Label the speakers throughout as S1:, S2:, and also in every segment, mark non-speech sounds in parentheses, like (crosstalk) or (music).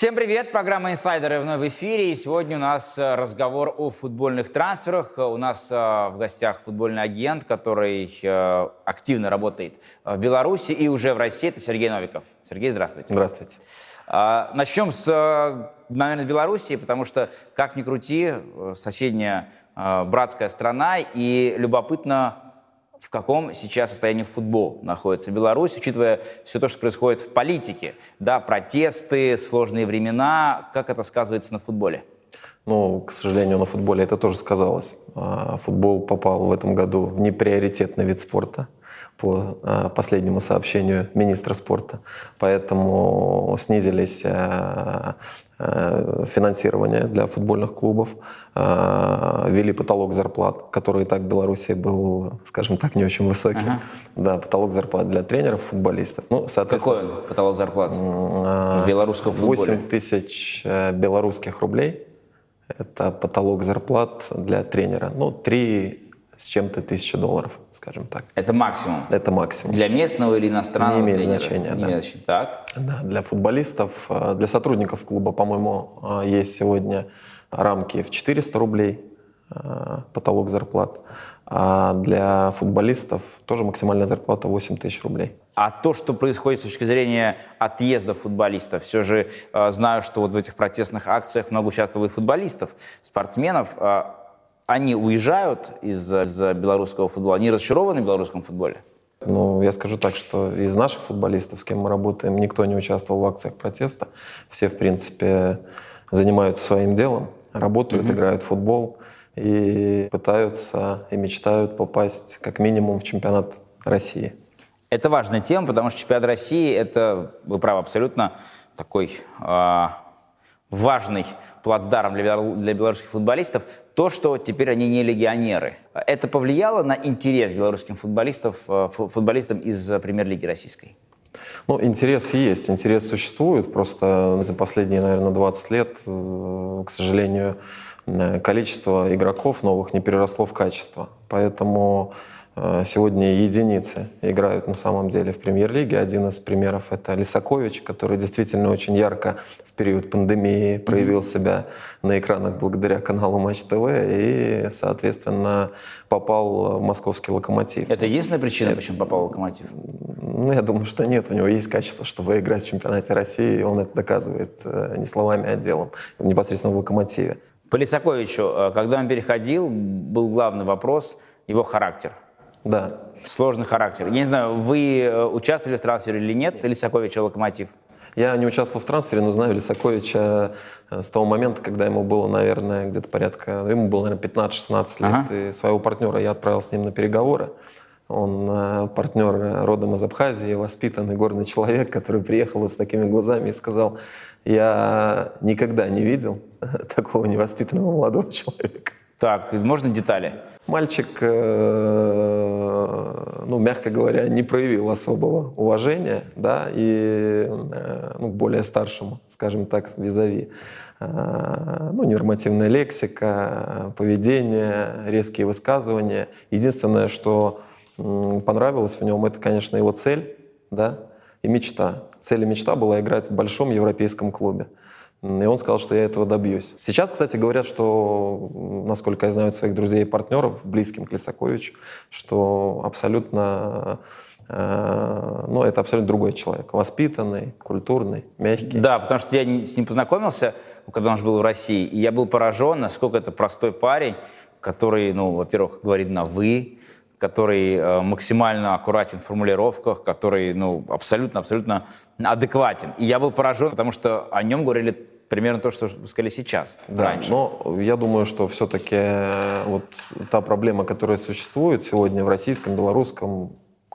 S1: Всем привет! Программа «Инсайдеры» вновь в эфире. И сегодня у нас э, разговор о футбольных трансферах. У нас э, в гостях футбольный агент, который э, активно работает в Беларуси и уже в России. Это Сергей Новиков. Сергей, здравствуйте.
S2: Здравствуйте.
S1: А, Начнем с, наверное, с Белоруссии, потому что, как ни крути, соседняя братская страна, и любопытно, в каком сейчас состоянии футбол находится Беларусь, учитывая все то, что происходит в политике, да, протесты, сложные времена, как это сказывается на футболе?
S2: Ну, к сожалению, на футболе это тоже сказалось. А, футбол попал в этом году в неприоритетный вид спорта по а, последнему сообщению министра спорта. Поэтому снизились а, финансирование для футбольных клубов, ввели потолок зарплат, который и так в Беларуси был, скажем так, не очень высокий. Ага. Да, потолок зарплат для тренеров, футболистов.
S1: Ну, соответственно, Какой он, потолок зарплат в белорусском футболе?
S2: 8 тысяч э, белорусских рублей – это потолок зарплат для тренера. Ну, 3 с чем-то тысяча долларов, скажем так.
S1: Это максимум?
S2: Это максимум.
S1: Для местного или иностранного
S2: Не имеет
S1: тренера?
S2: значения,
S1: Не
S2: да.
S1: имеет. Так.
S2: Да, для футболистов, э, для сотрудников клуба, по-моему, э, есть сегодня рамки в 400 рублей, э, потолок зарплат. А для футболистов тоже максимальная зарплата 8 тысяч рублей.
S1: А то, что происходит с точки зрения отъезда футболистов, все же э, знаю, что вот в этих протестных акциях много участвовало и футболистов, спортсменов. Э, они уезжают из, из белорусского футбола, они разочарованы в белорусском футболе?
S2: Ну, я скажу так, что из наших футболистов, с кем мы работаем, никто не участвовал в акциях протеста. Все, в принципе, занимаются своим делом, работают, mm-hmm. играют в футбол и пытаются и мечтают попасть как минимум в чемпионат России.
S1: Это важная тема, потому что чемпионат России – это, вы правы, абсолютно такой э, важный плацдарм для, для белорусских футболистов то, что теперь они не легионеры. Это повлияло на интерес белорусских футболистов, э, футболистам из премьер-лиги российской?
S2: Ну, интерес есть, интерес существует, просто за последние, наверное, 20 лет, э, к сожалению, э, количество игроков новых не переросло в качество. Поэтому Э, сегодня единицы играют на самом деле в премьер-лиге. Один из примеров — это Лисакович, который действительно очень ярко в период пандемии проявил mm-hmm. себя на экранах благодаря каналу Матч ТВ и, соответственно, попал в московский «Локомотив».
S1: Это единственная причина, почему попал в «Локомотив»?
S2: Ну, я думаю, что нет. У него есть качество, чтобы играть в чемпионате России, и он это доказывает э, не словами, а делом, непосредственно в «Локомотиве».
S1: По Лисаковичу, э, когда он переходил, был главный вопрос — его характер —
S2: да.
S1: Сложный характер. Я не знаю, вы э, участвовали в трансфере или нет, Лисаковича Локомотив?
S2: Я не участвовал в трансфере, но знаю Лисаковича э, с того момента, когда ему было, наверное, где-то порядка, ему было, наверное, 15-16 лет, ага. и своего партнера я отправил с ним на переговоры. Он э, партнер родом из Абхазии, воспитанный горный человек, который приехал с такими глазами и сказал, я никогда не видел (laughs) такого невоспитанного молодого (laughs) человека.
S1: Так, можно детали?
S2: Мальчик, э, ну, мягко говоря, не проявил особого уважения, да, и, э, ну, более старшему, скажем так, визави. Э, ну, нормативная лексика, поведение, резкие высказывания. Единственное, что понравилось в нем, это, конечно, его цель, да, и мечта. Цель и мечта была играть в большом европейском клубе. И он сказал, что я этого добьюсь. Сейчас, кстати, говорят, что, насколько я знаю своих друзей и партнеров, близким к Лисаковичу, что абсолютно э, ну, это абсолютно другой человек. Воспитанный, культурный, мягкий.
S1: Да, потому что я с ним познакомился, когда он же был в России, и я был поражен, насколько это простой парень, который, ну, во-первых, говорит на «вы», который э, максимально аккуратен в формулировках, который ну, абсолютно-абсолютно адекватен. И я был поражен, потому что о нем говорили примерно то, что вы сказали сейчас,
S2: да,
S1: раньше.
S2: Но я думаю, что все-таки э, вот та проблема, которая существует сегодня в российском, белорусском,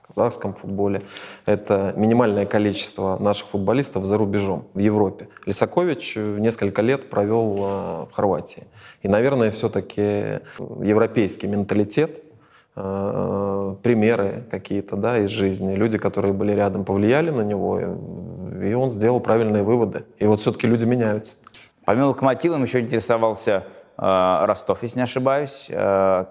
S2: казахском футболе, это минимальное количество наших футболистов за рубежом, в Европе. Лисакович э, несколько лет провел в Хорватии. И, наверное, все-таки европейский менталитет Э, примеры какие-то да, из жизни, люди, которые были рядом, повлияли на него, и он сделал правильные выводы. И вот все-таки люди меняются.
S1: Помимо локомотива еще интересовался э, Ростов, если не ошибаюсь, э,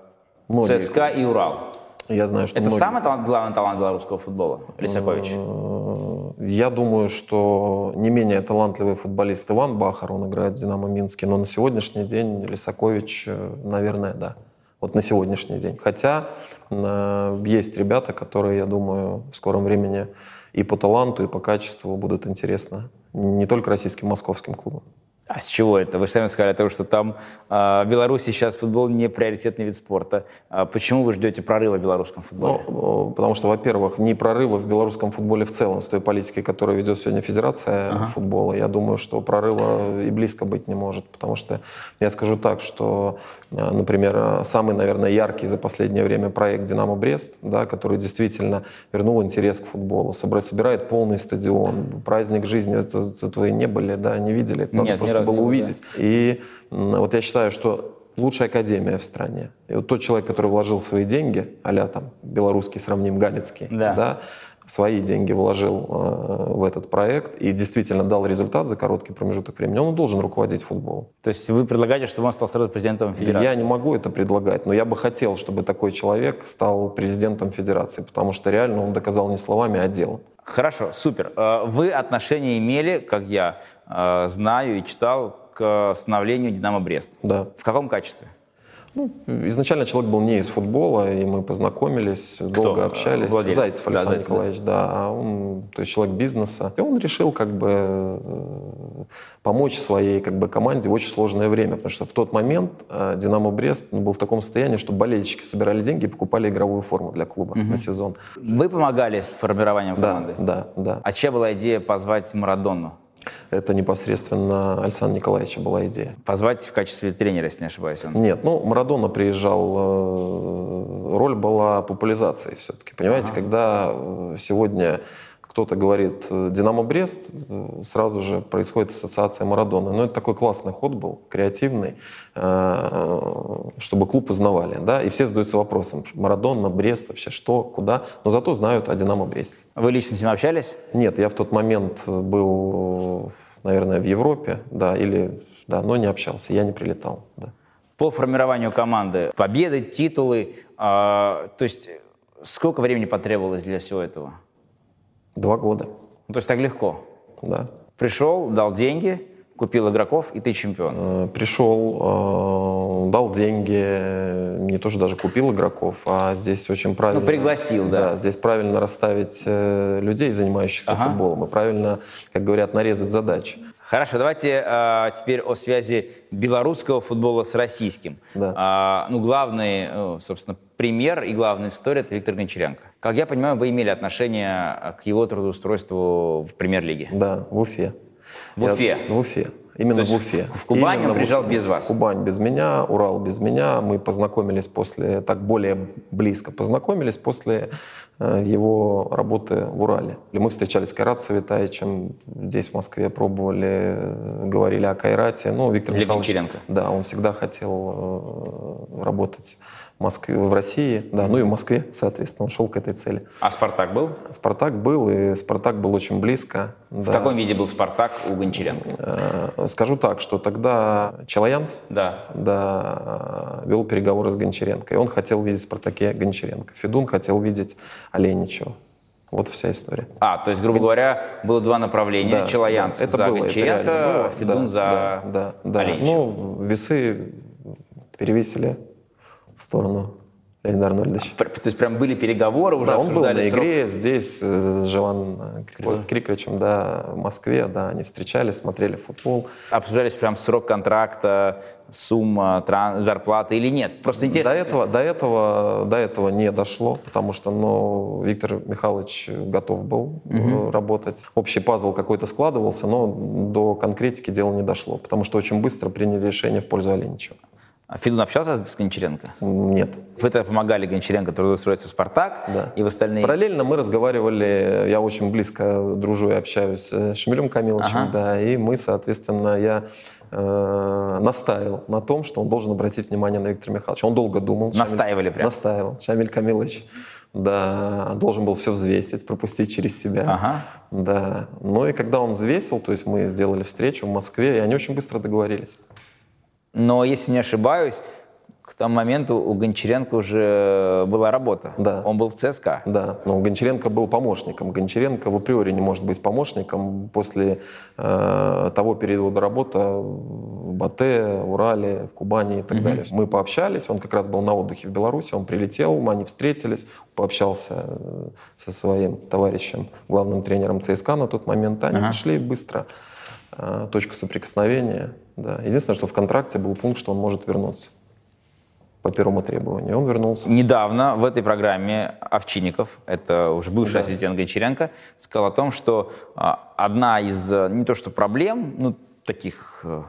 S1: ЦСКА и Урал.
S2: Я знаю, что
S1: Это
S2: многие...
S1: самый талант, главный талант белорусского футбола, Лисакович? Э,
S2: Я думаю, что не менее талантливый футболист Иван Бахар, он играет в «Динамо Минске», но на сегодняшний день Лисакович, э, наверное, да. Вот на сегодняшний день. Хотя э, есть ребята, которые, я думаю, в скором времени и по таланту, и по качеству будут интересны не только российским, московским клубам.
S1: А с чего это? Вы сами сказали о том, что там э, в Беларуси сейчас футбол не приоритетный вид спорта. А почему вы ждете прорыва в белорусском футболе?
S2: Ну, потому что, во-первых, не прорыва в белорусском футболе в целом, с той политикой, которую ведет сегодня Федерация ага. футбола. Я думаю, что прорыва и близко быть не может. Потому что я скажу так, что, э, например, самый, наверное, яркий за последнее время проект «Динамо Брест», да, который действительно вернул интерес к футболу, собирает полный стадион, праздник жизни. Это, это вы не были, да, не видели? Это
S1: Нет,
S2: просто было увидеть. Да. И вот я считаю, что лучшая академия в стране. И вот тот человек, который вложил свои деньги, а там белорусский сравним галицкий, да. Да, свои деньги вложил э, в этот проект и действительно дал результат за короткий промежуток времени, он должен руководить футболом.
S1: То есть вы предлагаете, чтобы он стал сразу президентом федерации?
S2: Я не могу это предлагать, но я бы хотел, чтобы такой человек стал президентом федерации, потому что реально он доказал не словами, а делом.
S1: Хорошо, супер. Э, вы отношения имели, как я э, знаю и читал, к становлению «Динамо Брест».
S2: Да.
S1: В каком качестве?
S2: Ну, изначально человек был не из футбола, и мы познакомились, Кто? долго общались.
S1: Владелец.
S2: Зайцев Александр
S1: да, Зайцев,
S2: Николаевич, да. А он, то есть человек бизнеса. И он решил как бы э, помочь своей как бы команде в очень сложное время, потому что в тот момент э, Динамо Брест был в таком состоянии, что болельщики собирали деньги и покупали игровую форму для клуба угу. на сезон.
S1: Вы помогали с формированием команды?
S2: Да, да, да.
S1: А чья была идея позвать Марадонну?
S2: Это непосредственно Александра Николаевича была идея.
S1: Позвать в качестве тренера, если не ошибаюсь. Он.
S2: Нет, ну, Марадона приезжал, э, роль была популяризации все-таки. Понимаете, ага. когда э, сегодня кто-то говорит «Динамо Брест», сразу же происходит ассоциация Марадона. Но это такой классный ход был, креативный, э, чтобы клуб узнавали. Да? И все задаются вопросом «Марадона, Брест, вообще что, куда?» Но зато знают о «Динамо Бресте».
S1: Вы лично с ним общались?
S2: Нет, я в тот момент был, наверное, в Европе, да, или, да, но не общался, я не прилетал, да.
S1: По формированию команды, победы, титулы, э, то есть сколько времени потребовалось для всего этого?
S2: Два года.
S1: Ну, то есть так легко?
S2: Да.
S1: Пришел, дал деньги, купил игроков, и ты чемпион.
S2: Э, пришел, э, дал деньги, не тоже даже купил игроков, а здесь очень правильно...
S1: Ну, пригласил, да.
S2: Да, здесь правильно расставить э, людей, занимающихся ага. футболом, и правильно, как говорят, нарезать задачи.
S1: Хорошо, давайте а, теперь о связи белорусского футбола с российским.
S2: Да.
S1: А, ну, главный, собственно, пример и главная история – это Виктор Гончаренко. Как я понимаю, вы имели отношение к его трудоустройству в премьер-лиге?
S2: Да, в Уфе.
S1: В Уфе?
S2: Я, в Уфе. Именно
S1: То
S2: в Уфе.
S1: В, Кубань
S2: Именно
S1: он приезжал
S2: в
S1: без вас?
S2: Кубань без меня, Урал без меня. Мы познакомились после, так более близко познакомились после э, его работы в Урале. Мы встречались с Кайратом Савитаевичем, здесь в Москве пробовали, э, говорили о Кайрате. Ну, Виктор
S1: Для
S2: Михайлович,
S1: Гончаренко.
S2: Да, он всегда хотел э, работать Москве, в России, да, ну и в Москве, соответственно, он шел к этой цели.
S1: А «Спартак» был?
S2: «Спартак» был, и «Спартак» был очень близко.
S1: В да. каком виде был «Спартак» у Гончаренко?
S2: Э, скажу так, что тогда Челоянц
S1: да.
S2: Да, вел переговоры с Гончаренко, и он хотел видеть в «Спартаке» Гончаренко. Федун хотел видеть Оленичева. Вот вся история.
S1: А, то есть, грубо говоря, было два направления. Да, Челоянц да, это за было, Гончаренко, было. Федун
S2: да,
S1: за
S2: да, да, да.
S1: Оленичева.
S2: Ну, весы перевесили в сторону Леонида Арнольдовича.
S1: То есть прям были переговоры, уже
S2: да, он был на
S1: срок.
S2: игре здесь э, с Живан Криковичем, да, в Москве, да, они встречались, смотрели футбол.
S1: Обсуждались прям срок контракта, сумма, тран... зарплаты или нет? Просто интересно.
S2: До этого, до, этого, до этого не дошло, потому что ну, Виктор Михайлович готов был угу. работать. Общий пазл какой-то складывался, но до конкретики дело не дошло, потому что очень быстро приняли решение в пользу Оленичева.
S1: А Федун общался с Гончаренко?
S2: Нет.
S1: Вы тогда помогали Гончаренко трудоустроиться в «Спартак»
S2: да.
S1: и в остальные...
S2: Параллельно мы разговаривали, я очень близко дружу и общаюсь с Шмелем Камиловичем, ага. да, и мы, соответственно, я э, настаивал на том, что он должен обратить внимание на Виктора Михайловича. Он долго думал.
S1: Настаивали
S2: Шамиль,
S1: прям?
S2: Настаивал. Шамиль Камилович да, должен был все взвесить, пропустить через себя.
S1: Ага.
S2: Да. Ну и когда он взвесил, то есть мы сделали встречу в Москве, и они очень быстро договорились.
S1: Но, если не ошибаюсь, К тому моменту у Гончаренко уже была работа.
S2: Да.
S1: Он был в ЦСКА.
S2: Да, но Гончаренко был помощником. Гончаренко в априори не может быть помощником после э, того периода работы в Батэ, в Урале, в Кубани и так далее. Мы пообщались, он как раз был на отдыхе в Беларуси, он прилетел, они встретились, пообщался э, со своим товарищем, главным тренером ЦСКА на тот момент. Они нашли быстро э, точку соприкосновения. Да. Единственное, что в контракте был пункт, что он может вернуться по первому требованию. Он вернулся.
S1: Недавно в этой программе Овчинников, это уже бывший
S2: Да.
S1: ассистент Гончаренко, сказал о том, что а, одна из э, не то что проблем, ну таких э,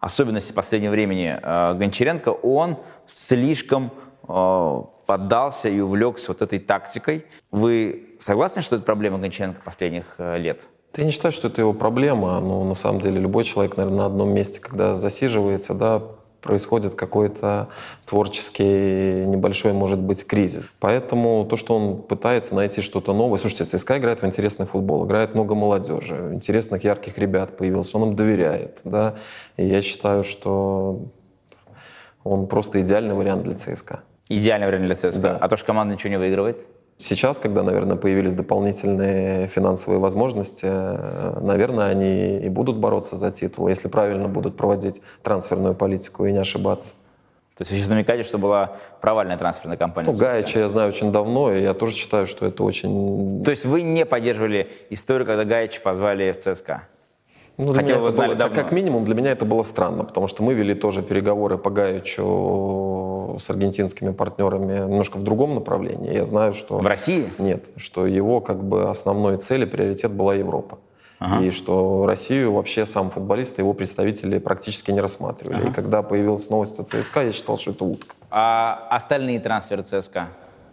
S1: особенностей последнего времени э, Гончаренко, он слишком э, поддался и увлекся вот этой тактикой. Вы согласны, что это проблема Гончаренко последних э, лет?
S2: Я не считаю, что это его проблема, но на самом деле любой человек, наверное, на одном месте, когда засиживается, да, происходит какой-то творческий небольшой, может быть, кризис. Поэтому то, что он пытается найти что-то новое... Слушайте, ЦСКА играет в интересный футбол, играет много молодежи, интересных, ярких ребят появилось, он им доверяет, да, и я считаю, что он просто идеальный вариант для ЦСКА.
S1: Идеальный вариант для ЦСКА.
S2: Да.
S1: А то, что команда ничего не выигрывает?
S2: Сейчас, когда, наверное, появились дополнительные финансовые возможности, э, наверное, они и будут бороться за титул, если правильно будут проводить трансферную политику и не ошибаться.
S1: То есть вы сейчас намекаете, что была провальная трансферная кампания?
S2: Ну? Гаича я знаю очень давно, и я тоже считаю, что это очень...
S1: То есть вы не поддерживали историю, когда Гаича позвали в ЦСКА?
S2: Ну,
S1: Хотя вы знали
S2: было-
S1: давно.
S2: как, минимум для меня это было странно, потому что мы вели тоже переговоры по Гаичу с аргентинскими партнерами немножко в другом направлении. Я знаю, что...
S1: В России?
S2: Нет, что его как бы основной цель и приоритет была Европа. И что Россию вообще сам футболист и его представители практически не рассматривали. И когда появилась новость о ЦСКА, я считал, что это утка.
S1: А остальные трансферы ЦСКА?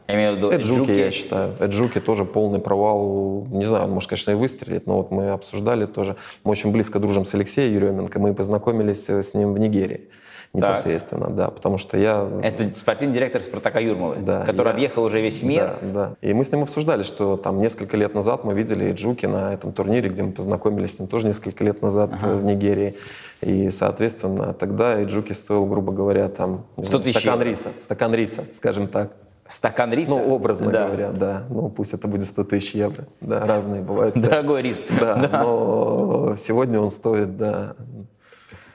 S1: Я имею в виду
S2: Эджуки,
S1: Эджуки.
S2: я считаю. Эджуки тоже полный провал. Не знаю, он, может, конечно, и выстрелит, но вот мы обсуждали тоже. Мы очень близко дружим с Алексеем Еременко. Мы познакомились э, с ним в Нигерии непосредственно, да, потому что я...
S1: Это спортивный директор Спартака Юрмалы,
S2: Да,
S1: который
S2: я-
S1: объехал уже весь мир.
S2: Да, да. И мы с ним обсуждали, что там несколько лет назад мы видели Джуки на этом турнире, где мы познакомились с ним тоже несколько лет назад э, в Нигерии. И, соответственно, тогда Джуки стоил, грубо говоря, там не
S1: 100
S2: знаю, стакан риса, стакан риса, скажем так.
S1: Стакан риса?
S2: Ну, образно
S1: Да.
S2: говоря, да. Ну, пусть это будет 100 тысяч евро. Да, разные бывают. цены.
S1: Дорогой рис.
S2: Да, но сегодня он стоит, да,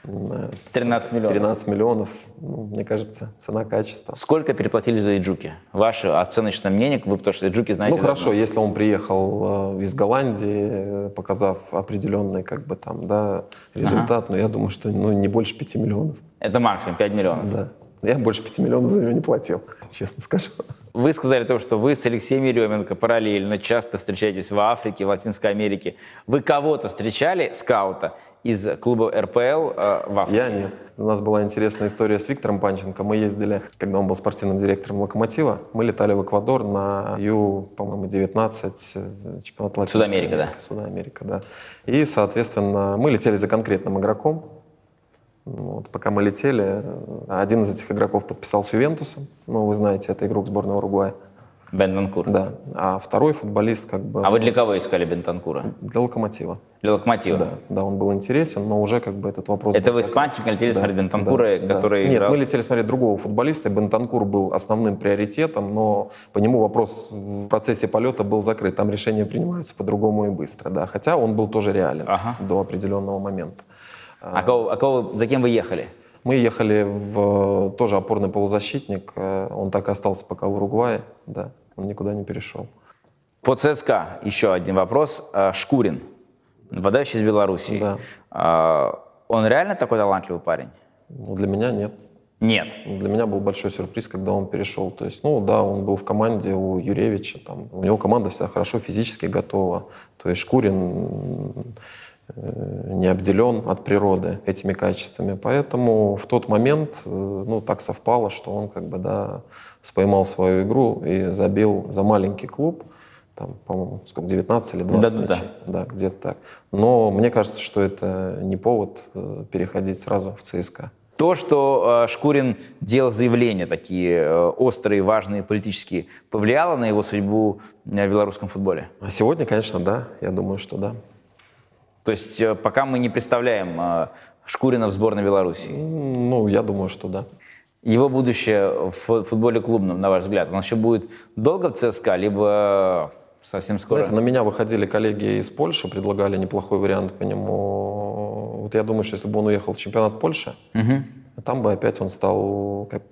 S2: на
S1: 13 миллионов.
S2: 13 миллионов. Ну, мне кажется, цена-качество.
S1: Сколько переплатили за Эджуки? Ваше оценочное мнение, вы потому что Эджуки знаете
S2: Ну хорошо,
S1: давно.
S2: если он приехал э, из Голландии, показав определенный как бы там, да, результат, но я думаю, что ну, не больше 5 миллионов.
S1: Это максимум 5 миллионов.
S2: Да. Я больше 5 миллионов за него не платил, честно скажу.
S1: Вы сказали то, что вы с Алексеем Еременко параллельно часто встречаетесь в Африке, в Латинской Америке. Вы кого-то встречали, скаута, из клуба РПЛ э, в Африке?
S2: Я нет. У нас была интересная история с Виктором Панченко. Мы ездили, когда он был спортивным директором «Локомотива», мы летали в Эквадор на Ю, по-моему, 19, э, чемпионат Латинской
S1: Судамерика, да.
S2: Америки. Судамерика, да. И, соответственно, мы летели за конкретным игроком. Вот, пока мы летели, один из этих игроков подписал с Ювентусом. Ну, вы знаете, это игрок сборной Уругвая.
S1: Бентанкур.
S2: Да. А второй футболист как бы
S1: А вы для кого искали Бентанкура?
S2: для «Локомотива».
S1: Для Локомотива?
S2: Да, да, он был интересен, но уже как бы этот вопрос...
S1: Это вы с. Панченко летели смотреть Бентанкура,
S2: да, да.
S1: который
S2: Нет,
S1: играл?
S2: мы летели смотреть другого футболиста, и Бентанкур был основным приоритетом, но по нему вопрос в процессе полета был закрыт. Там решения принимаются по-другому и быстро, да. Хотя он был тоже реален
S1: Ага.
S2: до определенного момента.
S1: А, кого, а кого- за кем вы ехали?
S2: Мы ехали в тоже опорный полузащитник, э, он так и остался пока в Уругвае, да, он никуда не перешел.
S1: По ЦСКА еще один вопрос. А, Шкурин, нападающий из Белоруссии.
S2: Да.
S1: А, Он реально такой талантливый парень?
S2: Ну, для меня нет.
S1: Нет.
S2: Ну, Для меня был большой сюрприз, когда он перешел. То есть, ну да, он был в команде у Юревича, там, у него команда вся хорошо физически готова. То есть Шкурин э, не обделен от природы этими качествами. Поэтому в тот момент, э, ну, так совпало, что он как бы, да, споймал свою игру и забил за маленький клуб, там, по-моему, сколько, 19 или 20
S1: Да-да-да.
S2: мячей. Да, где-то так. Но мне кажется, что это не повод э, переходить сразу в ЦСКА.
S1: То, что э, Шкурин делал заявления такие э, острые, важные, политические, повлияло на его судьбу э, в белорусском футболе?
S2: А сегодня, конечно, да. Я думаю, что да.
S1: То есть э, пока мы не представляем э, Шкурина в сборной Белоруссии.
S2: М, Ну, я думаю, что да.
S1: Его будущее в футболе клубном, на ваш взгляд, он еще будет долго в ЦСКА, либо совсем скоро?
S2: Знаете, на меня выходили коллеги из Польши, предлагали неплохой вариант по нему. Вот я думаю, что если бы он уехал в чемпионат Польши, угу. там бы опять он стал как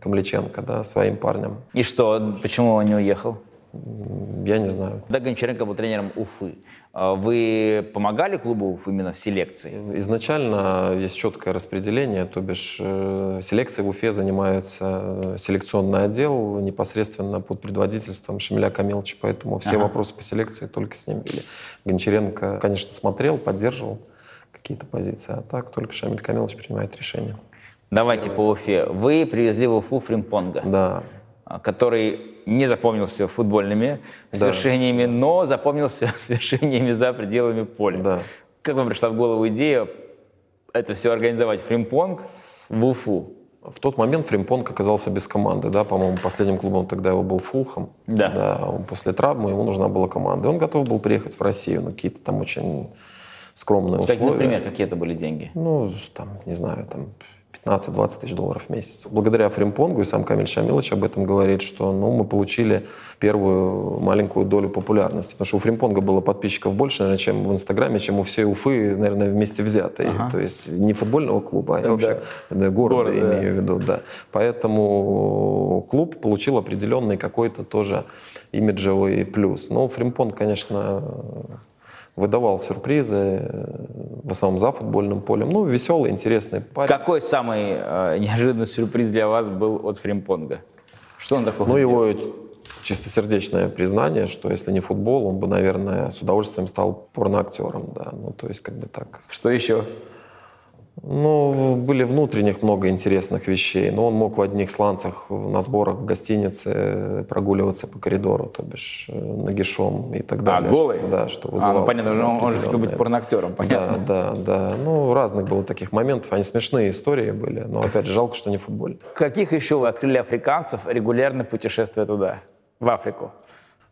S2: Камличенко, да, своим парнем.
S1: И что, почему он не уехал?
S2: Я не знаю.
S1: Да, Гончаренко был тренером Уфы. А вы помогали клубу именно в селекции?
S2: Изначально есть четкое распределение, то бишь э, селекцией в Уфе занимается селекционный отдел непосредственно под предводительством Шамиля Камиловича, поэтому все ага. вопросы по селекции только с ним были. Гончаренко, конечно, смотрел, поддерживал какие-то позиции, а так только Шамиль Камилович принимает решения.
S1: Давайте по Уфе. Вы привезли в Уфу Фримпонга.
S2: Да.
S1: Который не запомнился футбольными свершениями, да. но запомнился (laughs) свершениями за пределами поля.
S2: Да.
S1: Как вам пришла в голову идея это все организовать фримпонг в Уфу?
S2: В тот момент Фримпонг оказался без команды, да, по-моему, последним клубом тогда его был Фулхам.
S1: Да.
S2: да. После травмы ему нужна была команда. И он готов был приехать в Россию, но какие-то там очень скромные условия.
S1: Как, например, какие это были деньги?
S2: Ну, там, не знаю, там 15-20 тысяч долларов в месяц. Благодаря Фримпонгу, и сам Камиль Шамилович об этом говорит, что ну, мы получили первую маленькую долю популярности. Потому что у Фримпонга было подписчиков больше, наверное, чем в Инстаграме, чем у всей Уфы, наверное, вместе взятой. Ага. То есть не футбольного клуба, а вообще да, города, города, имею да. в виду. Да. Поэтому клуб получил определенный какой-то тоже имиджевый плюс. Но Фримпонг, конечно, выдавал сюрпризы, э, в основном за футбольным полем. Ну, веселый, интересный парень.
S1: Какой самый э, неожиданный сюрприз для вас был от Фримпонга? Что он такое?
S2: Ну, его чистосердечное признание, что если не футбол, он бы, наверное, с удовольствием стал порноактером, да. Ну, то есть, как бы так.
S1: Что еще?
S2: Ну, были внутренних много интересных вещей. Но он мог в одних сланцах на сборах в гостинице прогуливаться по коридору, то бишь э, нагишом и так далее.
S1: А, голый?
S2: Что, да, что вызывало.
S1: А, ну понятно, он, он же хотел быть порноактером, понятно.
S2: Да, да, да. Ну, разных было таких моментов. Они смешные истории были, но, опять же, жалко, что не футбольные.
S1: Каких еще вы открыли африканцев регулярно путешествуя туда, в Африку?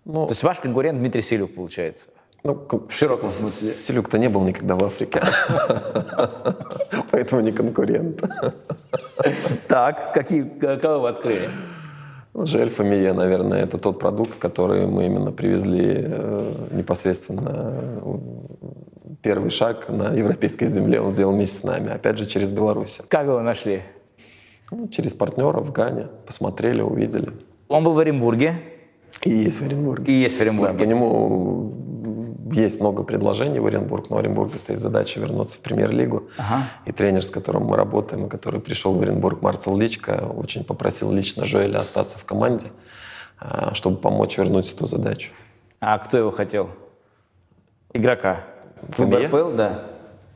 S1: Ну, То есть ваш конкурент Дмитрий Селюк, получается?
S2: Ну, в широком смысле. Селюк-то не был никогда в Африке. (laughs) Поэтому не конкурент.
S1: Так, какие, кого вы открыли?
S2: Ну, Жель Фамия, наверное, это тот продукт, который мы именно привезли э, непосредственно. Первый шаг на европейской земле он сделал вместе с нами, опять же, через Беларусь.
S1: Как его нашли?
S2: Ну, через партнера в Гане. Посмотрели, увидели.
S1: Он был в Оренбурге?
S2: И есть в Оренбурге.
S1: И есть в Оренбурге.
S2: Да, по нему есть много предложений в Оренбург, но у Оренбурга стоит задача вернуться в премьер-лигу. Ага. И тренер, с которым мы работаем, и который пришел в Оренбург, Марцел Личко, очень попросил лично Жоэля остаться в команде, а, чтобы помочь вернуть эту задачу.
S1: А кто его хотел? Игрока?
S2: Клуб РПЛ,
S1: да?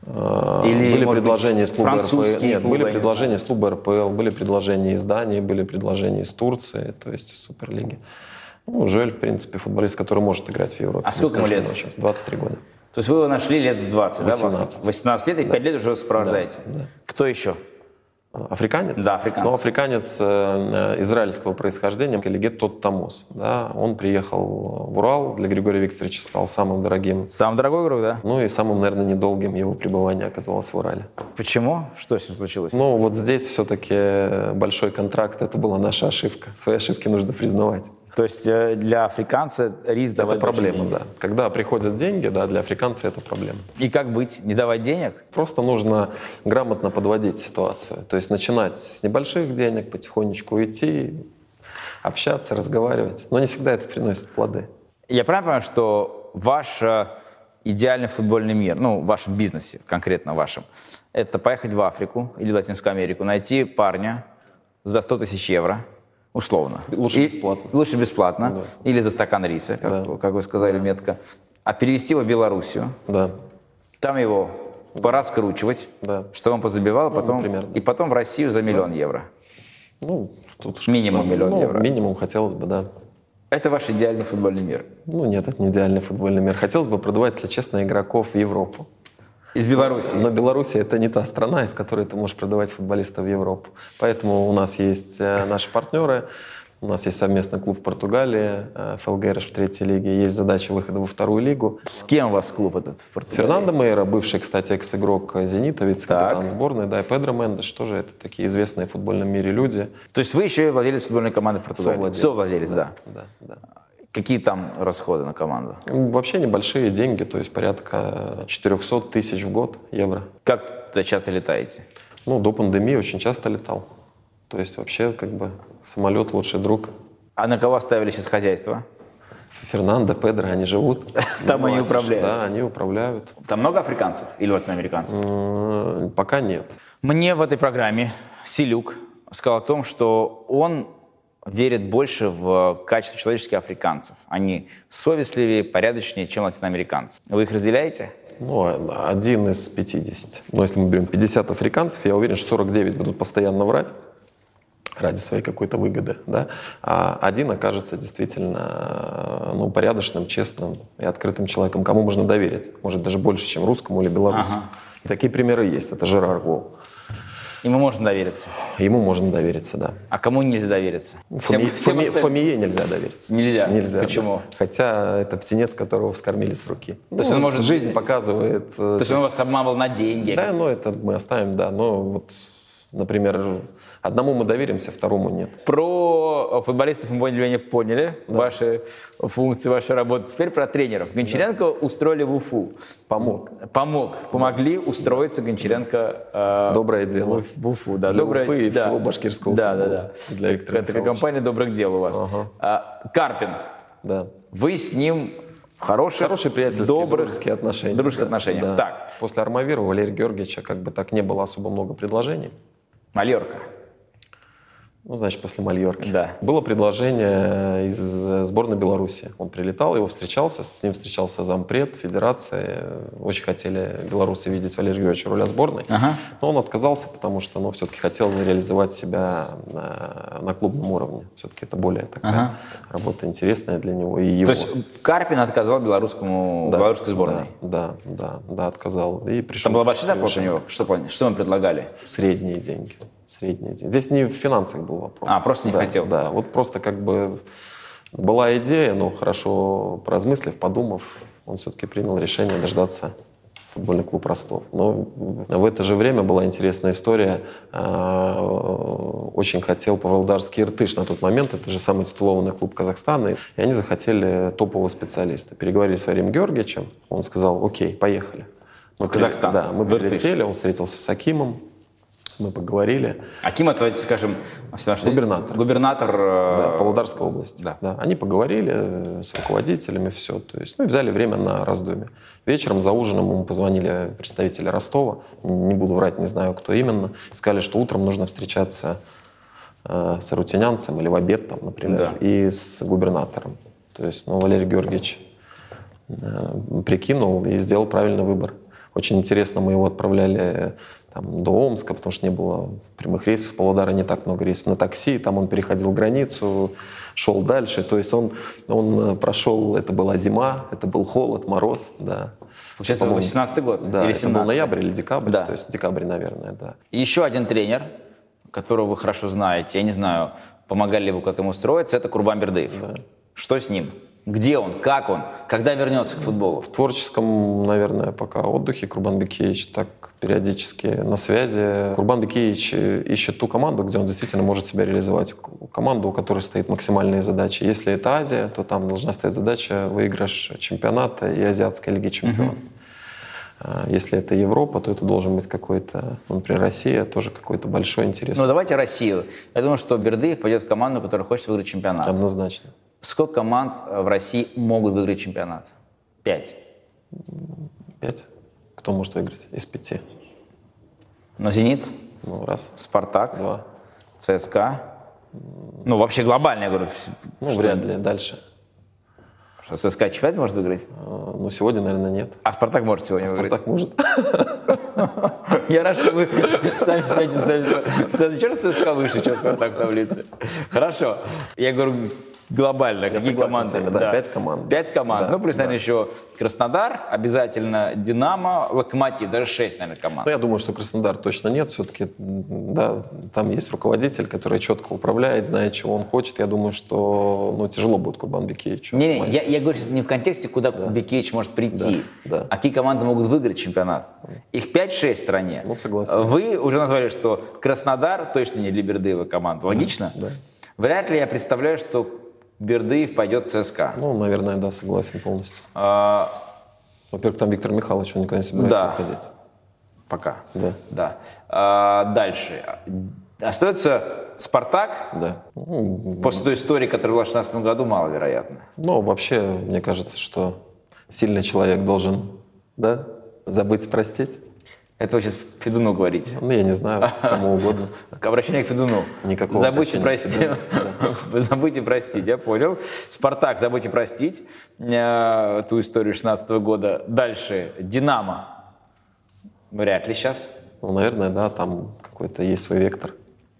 S2: А, Или, были предложения из клуба РПЛ. Нет, клубы, были предложения из клуба РПЛ, были предложения из Дании, были предложения из Турции, то есть из Суперлиги. Ну, Жуэль, в принципе, футболист, который может играть в Европе.
S1: А сколько ему лет?
S2: 23 года.
S1: То есть вы его нашли лет в 20,
S2: 18.
S1: да? 18 лет и да. 5 лет уже сопровождаете.
S2: Да, да.
S1: Кто еще?
S2: Африканец?
S1: Да, африканец.
S2: Ну, африканец э, израильского происхождения, Легет Тот Тамус. Да? Он приехал в Урал, для Григория Викторовича стал самым дорогим.
S1: Самый дорогой игрок, да?
S2: Ну и самым, наверное, недолгим его пребывание оказалось в Урале.
S1: Почему? Что с ним случилось?
S2: Ну, вот здесь все-таки большой контракт, это была наша ошибка. Свои ошибки нужно признавать.
S1: То есть э, для африканца риск давать
S2: Это проблема, да. Когда приходят деньги, да, для африканца это проблема.
S1: И как быть? Не давать денег?
S2: Просто нужно грамотно подводить ситуацию. То есть начинать с небольших денег, потихонечку идти, общаться, разговаривать. Но не всегда это приносит плоды.
S1: Я правильно понимаю, что ваш э, идеальный футбольный мир, ну, в вашем бизнесе, конкретно вашем, это поехать в Африку или в Латинскую Америку, найти парня за 100 тысяч евро, условно.
S2: Лучше и, бесплатно.
S1: Лучше бесплатно. Да. Или за стакан риса, как, да. как вы сказали да. метко. А перевести его в Белоруссию.
S2: Да.
S1: Там его пора скручивать,
S2: да.
S1: чтобы он позабивал, ну, потом, например, да. и потом в Россию за миллион да. евро.
S2: Ну, тут
S1: минимум миллион
S2: ну,
S1: евро.
S2: Минимум хотелось бы, да.
S1: Это ваш идеальный футбольный мир?
S2: Ну нет, это не идеальный футбольный мир. Хотелось бы продавать, если честно, игроков в Европу.
S1: Из Беларуси.
S2: Но Беларусь это не та страна, из которой ты можешь продавать футболистов в Европу. Поэтому у нас есть э, наши партнеры, У нас есть совместный клуб в Португалии, э, ФЛГРШ в третьей лиге. Есть задача выхода во вторую лигу.
S1: С кем у вас клуб этот в Португалии?
S2: Фернандо Мейра, бывший, кстати, экс-игрок «Зенита», вице-капитан сборной, да, и Педро Мендеш, тоже это такие известные в футбольном мире люди.
S1: То есть вы еще и владелец футбольной команды в Португалии?
S2: Совладелец.
S1: Совладелец, да.
S2: Да, да.
S1: Какие там расходы на команду?
S2: Ну, Вообще небольшие деньги, то есть порядка 400 тысяч в год евро.
S1: Как часто летаете?
S2: Ну, до пандемии очень часто летал. То есть вообще как бы самолет лучший друг.
S1: А на кого оставили сейчас хозяйство?
S2: Фернандо, Педро, они живут. (laughs)
S1: Там они
S2: Власишь,
S1: управляют.
S2: Да, они управляют.
S1: Там много африканцев или латиноамериканцев?
S2: Пока нет.
S1: Мне в этой программе Силюк сказал о том, что он верит больше в качество человеческих африканцев. Они совестливее, порядочнее, чем латиноамериканцы. Вы их разделяете?
S2: Ну, один из 50. Но если мы берем 50 африканцев, я уверен, что 49 будут постоянно врать ради своей какой-то выгоды, да, а один окажется действительно ну, порядочным, честным и открытым человеком, кому можно доверить, может даже больше, чем русскому или белорусу.
S1: Ага.
S2: И такие примеры есть. Это Жерар Гоу.
S1: Ему можно довериться.
S2: Ему можно довериться, да.
S1: А кому нельзя довериться? Всем-
S2: Фоми-
S1: всем
S2: Фоми-
S1: остальным?
S2: Фомие нельзя довериться.
S1: Нельзя?
S2: Нельзя. да.
S1: Почему?
S2: Хотя это птенец, которого вскормили с руки.
S1: То есть он может-
S2: Жизнь показывает. э,
S1: То есть он вас обманывал на деньги?
S2: Да, но это мы оставим, да. Но вот, например, одному мы доверимся, второму нет.
S1: Про футболистов мы более-менее поняли, ваши функции, вашу работу. Теперь про тренеров. Гончаренко устроили в Уфу.
S2: Помог.
S1: Помог, помогли устроиться Гончаренко э,
S2: Доброе дело.
S1: в, в Уфу. Да,
S2: Для
S1: доброе,
S2: Уфы и
S1: да.
S2: всего башкирского
S1: Да, да,
S2: футбола.
S1: да.
S2: Для Виктора
S1: Такая
S2: Михайловича.
S1: компания добрых дел у вас.
S2: Ага.
S1: А, Карпин,
S2: Да.
S1: вы с ним хороших,
S2: Хорошие приятельские,
S1: добрых,
S2: дружеские отношения.
S1: дружеских
S2: Да,
S1: отношениях.
S2: да.
S1: Так,
S2: После Армавира у Валерия Георгиевича как бы так не было особо много предложений.
S1: Малерка.
S2: Ну, значит, после Мальорки.
S1: Да.
S2: Было предложение из сборной Беларуси. Он прилетал, его встречался, с ним встречался зампред федерации. Очень хотели белорусы видеть Валерия Георгиевича роли сборной.
S1: Ага.
S2: Но он отказался, потому что ну, все-таки хотел реализовать себя на, на клубном уровне. Все-таки это более такая
S1: Ага.
S2: работа интересная для него и его.
S1: То есть Карпин отказал белорусскому,
S2: Да,
S1: белорусской сборной.
S2: Да, да, да, да, отказал. И пришел.
S1: Там была большая зарплата у него? Что, что мы предлагали?
S2: Средние деньги. Деньги. Здесь не в финансах был вопрос.
S1: А, просто не
S2: Да,
S1: хотел.
S2: Да, вот просто как бы была идея, но хорошо поразмыслив, подумав, он все-таки принял решение дождаться футбольный клуб Ростов. Но в это же время была интересная история. А, Очень хотел Павлодарский Иртыш на тот момент, это же самый титулованный клуб Казахстана, и они захотели топового специалиста. Переговорили с Варием Георгиевичем, он сказал, окей, поехали. Мы
S1: Казахстан,
S2: Да, мы прилетели, он встретился с Акимом, мы поговорили.
S1: Аким, это, давайте скажем,
S2: Губернатор.
S1: Губернатор. э,
S2: Да, Павлодарской области.
S1: да.
S2: Они поговорили с руководителями, все. То есть, ну и взяли время на раздумье. Вечером за ужином ему позвонили представители Ростова, не буду врать, не знаю, кто именно, сказали, что утром нужно встречаться э, с арутинянцем или в обед, там, например,
S1: Да.
S2: и с губернатором. То есть, ну, Валерий Георгиевич э, прикинул и сделал правильный выбор. Очень интересно, мы его отправляли там, до Омска, потому что не было прямых рейсов, с Павлодара не так много рейсов на такси, там он переходил границу, шел дальше, то есть он, он э, прошел, это была зима, это был холод, мороз, да.
S1: Получается,
S2: По-моему,
S1: 18 год
S2: Да,
S1: или
S2: это был
S1: 17
S2: ноябрь или декабрь,
S1: Да.
S2: то есть декабрь, наверное, да.
S1: И Еще один тренер, которого вы хорошо знаете, я не знаю, помогали ли вы к этому устроиться, это Курбан Бердыев. Что с ним? Где он? Как он? Когда вернется к футболу?
S2: В творческом, наверное, пока отдыхе Курбан Бекеевич так периодически на связи. Курбан Бекеевич ищет ту команду, где он действительно может себя реализовать. Команду, у которой стоит максимальные задачи. Если это Азия, то там должна стоять задача выигрыш чемпионата и Азиатской лиги чемпионов. А Если это Европа, то это должен быть какой-то, ну, например, Россия, тоже какой-то большой интерес.
S1: Ну, давайте Россию. Я думаю, что Бердыев пойдет в команду, которая хочет выиграть чемпионат.
S2: Однозначно.
S1: Сколько команд э, в России могут выиграть чемпионат? Пять.
S2: Пять. Кто может выиграть из пяти?
S1: Но «Зенит»,
S2: Ну, раз,
S1: «Спартак»,
S2: два.
S1: ЦСКА. Ну, вообще глобально, я говорю.
S2: Ну,
S1: что-
S2: вряд ли. Дальше.
S1: Что ЦСКА чемпионат может выиграть?
S2: А, Ну, сегодня, наверное, нет.
S1: А «Спартак» может сегодня выиграть?
S2: Спартак может. (laughs)
S1: Я рад, что вы сами сметите, что зачем ЦСКА выше, чем Спартак в таблице. Хорошо. Я говорю, глобально.
S2: Я
S1: Какие команды?
S2: вами, да, пять команд.
S1: Пять команд.
S2: Да,
S1: ну, плюс,
S2: да.
S1: наверное, еще Краснодар, обязательно Динамо, Локомотив. Даже шесть, наверное, команд.
S2: Ну, я думаю, что Краснодар точно нет. Все-таки, да, там есть руководитель, который четко управляет, знает, чего он хочет. Я думаю, что ну, тяжело будет Курбан Бекеевичу.
S1: Не, не, я, я говорю не в контексте, куда Бекевич может прийти.
S2: Да, да.
S1: А какие команды могут выиграть чемпионат? Их 5-6 в стране.
S2: Ну, согласен.
S1: Вы уже назвали, что Краснодар точно не для Бердыева команда. Логично?
S2: Да.
S1: Вряд ли я представляю, что Бердыев пойдет в ЦСКА.
S2: Ну, наверное, да, согласен полностью.
S1: А,
S2: Во-первых, там Виктор Михайлович, он никуда не собирается
S1: Да.
S2: уходить.
S1: пока.
S2: Да.
S1: Да. А, дальше. Остается Спартак.
S2: Да. Ну,
S1: После той истории, которая была в 2016 году, маловероятно.
S2: Ну, вообще, мне кажется, что сильный человек должен, да, забыть и простить.
S1: Это вы сейчас Федуну говорите.
S2: Ну, я не знаю, кому угодно. (laughs)
S1: Обращение к Федуну.
S2: Никакого
S1: Забудьте простить. (laughs) забудьте простить, я понял. Спартак, забудьте простить э, ту историю 16 года. Дальше. Динамо. Вряд ли сейчас.
S2: Ну, наверное, да, там какой-то есть свой вектор.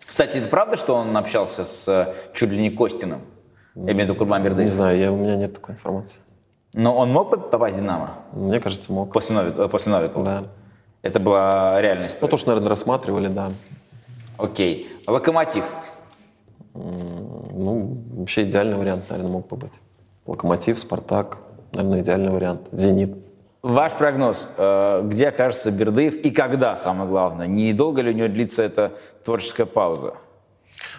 S1: Кстати, это правда, что он общался с э, чуть ли не Костиным? Я имею в виду
S2: Не знаю, я, у меня нет такой информации.
S1: Но он мог попасть в Динамо
S2: Мне кажется, мог.
S1: после, Новик, э, после Новикова?
S2: Да.
S1: Это была реальная
S2: Ну, то, что, наверное, рассматривали, да.
S1: Окей. Локомотив.
S2: Ну, вообще идеальный вариант, наверное, мог бы быть. Локомотив, Спартак, наверное, идеальный вариант. Зенит.
S1: Ваш прогноз, э, где окажется Бердыев и когда, самое главное? Недолго ли у него длится эта творческая пауза?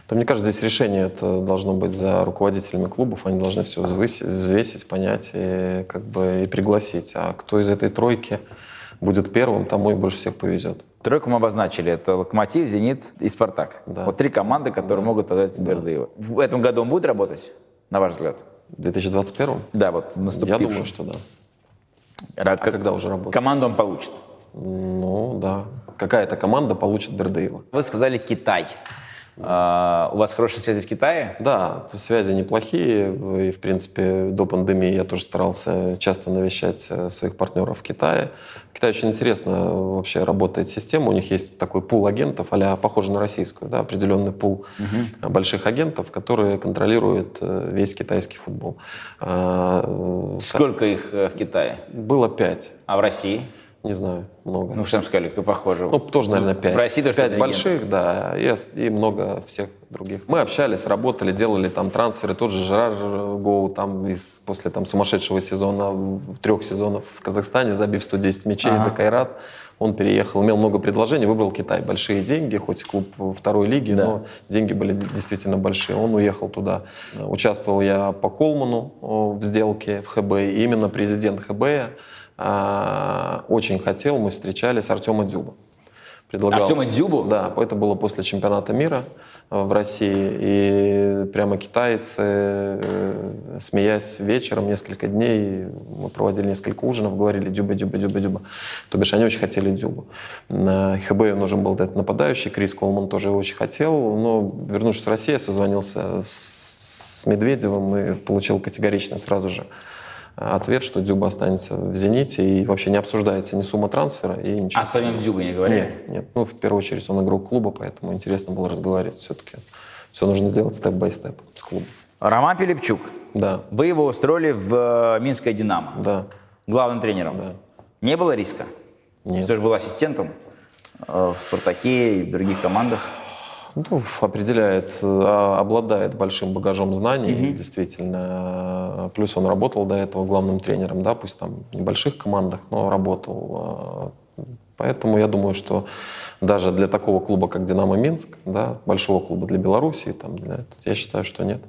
S2: То, мне кажется, здесь решение это должно быть за руководителями клубов. Они должны все взвесить, взвесить, понять и, как бы, и пригласить. А кто из этой тройки будет первым, тому и больше всех повезет.
S1: Тройку мы обозначили. Это Локомотив, Зенит и Спартак.
S2: Да.
S1: Вот три команды, которые могут подать Бердыева. В этом году он будет работать, на ваш взгляд?
S2: В 2021
S1: Да, вот
S2: я
S1: наступивший.
S2: думаю, что да.
S1: Ра-
S2: А когда уже работать?
S1: Команду он получит.
S2: Ну, да. Какая-то команда получит Бердыева.
S1: Вы сказали Китай. А, у вас хорошие связи в Китае?
S2: Да, связи неплохие. И, в принципе, до пандемии я тоже старался часто навещать э, своих партнеров в Китае. В Китае очень интересно э, вообще работает система. У них есть такой пул агентов, а похоже на российскую, да, определенный пул э, больших агентов, которые контролируют весь китайский футбол. А,
S1: Сколько их в Китае?
S2: Было пять.
S1: А в России?
S2: Не знаю, много.
S1: Ну, сказали, как похоже.
S2: Ну, тоже, наверное, пять.
S1: В России тоже
S2: пять больших, да, и, и много всех других. Мы общались, работали, делали там трансферы. Тот же Жерар Гоу там из, после там сумасшедшего сезона, трех сезонов в Казахстане, забив 110 мячей
S1: Ага.
S2: за Кайрат, он переехал, имел много предложений, выбрал Китай. Большие деньги, хоть клуб второй лиги,
S1: Да.
S2: но деньги были действительно большие. Он уехал туда. Участвовал я по Колману о, в сделке в ХБ. И именно президент ХБ очень хотел, мы встречались, Артема Дюба. Предлагал.
S1: Артема Дзюбу?
S2: Да, это было после чемпионата мира э, в России. И прямо китайцы, э, смеясь вечером несколько дней, мы проводили несколько ужинов, говорили «дюба, дюба, дюба, дюба». То бишь они очень хотели дюбу. ХБ нужен был этот нападающий, Крис Колман тоже его очень хотел. Но, вернувшись в Россию, я созвонился с Медведевым и получил категорично сразу же ответ, что Дюба останется в «Зените» и вообще не обсуждается ни сумма трансфера и ничего.
S1: А самим Дзюбой не говорили?
S2: Нет, нет. Ну, в первую очередь, он игрок клуба, поэтому интересно было разговаривать все-таки. Все нужно сделать степ-бай-степ с клубом.
S1: Роман Пилипчук.
S2: Да,
S1: Вы его устроили в э, Минское «Динамо».
S2: да,
S1: Главным тренером.
S2: да.
S1: Не было риска?
S2: Нет.
S1: Все же был ассистентом э, в «Спартаке» и в других командах.
S2: Ну, определяет, а, обладает большим багажом знаний, действительно. Плюс он работал до этого главным тренером, да, пусть там в небольших командах, но работал. А, Поэтому я думаю, что даже для такого клуба, как «Динамо Минск», да, большого клуба для Белоруссии, там, для, я считаю, что нет.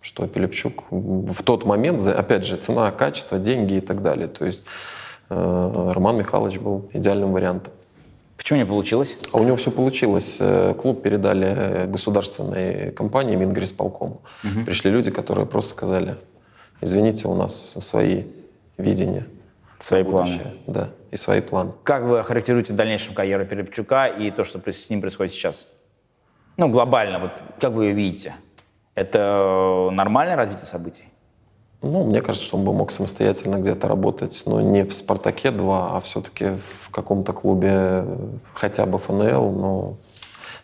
S2: Что Пилипчук в тот момент, опять же, цена, качество, деньги и так далее. То есть э, Роман Михайлович был идеальным вариантом.
S1: Почему не получилось?
S2: А у него все получилось. Э, Клуб передали э, государственной компании Мингрисполкому. Пришли люди, которые просто сказали, извините, у нас свои видения.
S1: Свои
S2: на
S1: планы.
S2: будущее». Да, и свои планы.
S1: Как вы охарактеризуете в дальнейшем карьеру Пилипчука и то, что с ним происходит сейчас? Ну, глобально, вот как вы ее видите? Это нормальное развитие событий?
S2: Ну, мне кажется, что он бы мог самостоятельно где-то работать, но не в «Спартаке-2», а все-таки в каком-то клубе, э, хотя бы ФНЛ, но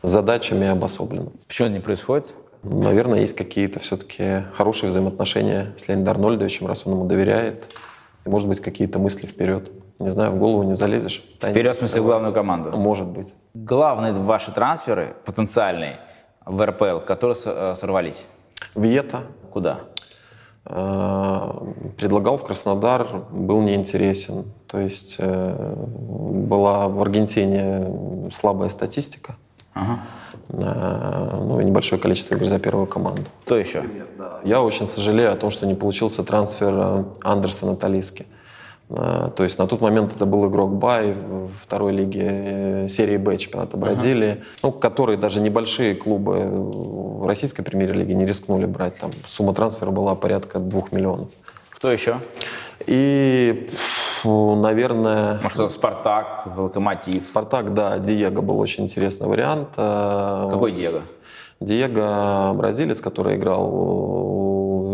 S2: с задачами обособленно.
S1: Почему не происходит?
S2: наверное, есть какие-то все-таки хорошие взаимоотношения с Леонидом Арнольдовичем, раз он ему доверяет. И, может быть, какие-то мысли вперед. Не знаю, в голову не залезешь.
S1: Вперед, в смысле, в главную команду?
S2: Может быть.
S1: Главные ваши трансферы, потенциальные, в РПЛ, которые э, сорвались?
S2: Виета.
S1: Куда?
S2: Э, предлагал в Краснодар, был неинтересен. То есть э, была в Аргентине слабая статистика.
S1: Ага.
S2: Ну и небольшое количество игр за первую команду.
S1: Кто еще?
S2: Я очень сожалею о том, что не получился трансфер Андерсона Талиски. А, то есть на тот момент это был игрок Бай в второй лиге э, серии Б чемпионата Бразилии, uh-huh. ну, которые даже небольшие клубы в российской премьер-лиге не рискнули брать. Там сумма трансфера была порядка двух миллионов.
S1: Кто еще?
S2: И, наверное...
S1: Может, Спартак, Локомотив?
S2: Спартак, да, Диего был очень интересный вариант.
S1: А, Какой Диего?
S2: Диего бразилец, который играл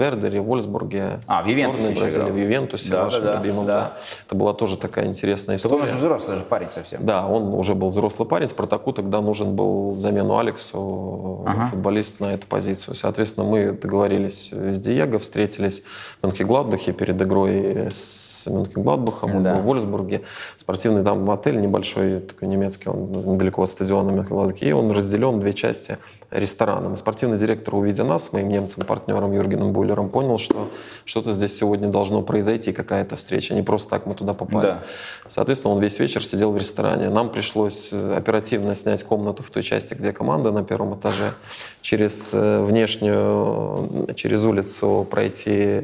S2: Вердере, Вольсбурге.
S1: А, в Ювентусе еще играл.
S2: В Ювентусе, да, вашем да, любимом, да. да. Это была тоже такая интересная история.
S1: Так он уже взрослый же парень совсем.
S2: Да, он уже был взрослый парень. Спартаку тогда нужен был замену Алексу, ага. футболист на эту позицию. Соответственно, мы договорились с Диего, встретились в Мönchengladbach перед игрой с Мюнхен-Гладбахом, он да. был в Вольсбурге. Спортивный там отель небольшой, такой немецкий, он недалеко от стадиона мюнхен И он разделен в две части рестораном. Спортивный директор, увидя нас, с моим немцем-партнером Юргеном Буллером, понял, что что-то здесь сегодня должно произойти, какая-то встреча. Не просто так мы туда попали. Да. Соответственно, он весь вечер сидел в ресторане. Нам пришлось э, оперативно снять комнату в той части, где команда на первом этаже. Через э, внешнюю, через улицу пройти,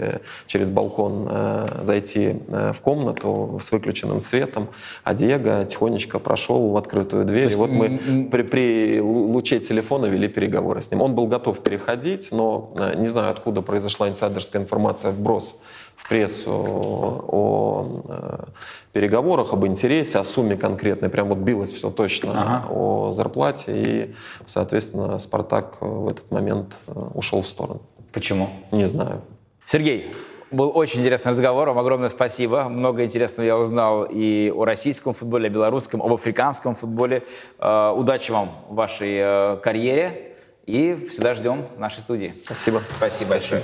S2: через балкон зайти в комнату с выключенным светом, а Диего тихонечко прошел в открытую дверь. И вот мы при, при луче телефона вели переговоры с ним. Он был готов переходить, но э, не знаю, откуда произошла инсайдерская информация, вброс в прессу о э, переговорах, об интересе, о сумме конкретной. Прям вот билось все точно ага. о зарплате. И, соответственно, «Спартак» в этот момент э, ушел в сторону.
S1: Почему?
S2: Не знаю.
S1: Сергей, был очень интересный разговор. Вам огромное спасибо. Много интересного я узнал и о российском футболе, о белорусском, об африканском футболе. Э, удачи вам в вашей карьере. И всегда ждем нашей студии.
S2: Спасибо.
S1: Спасибо большое.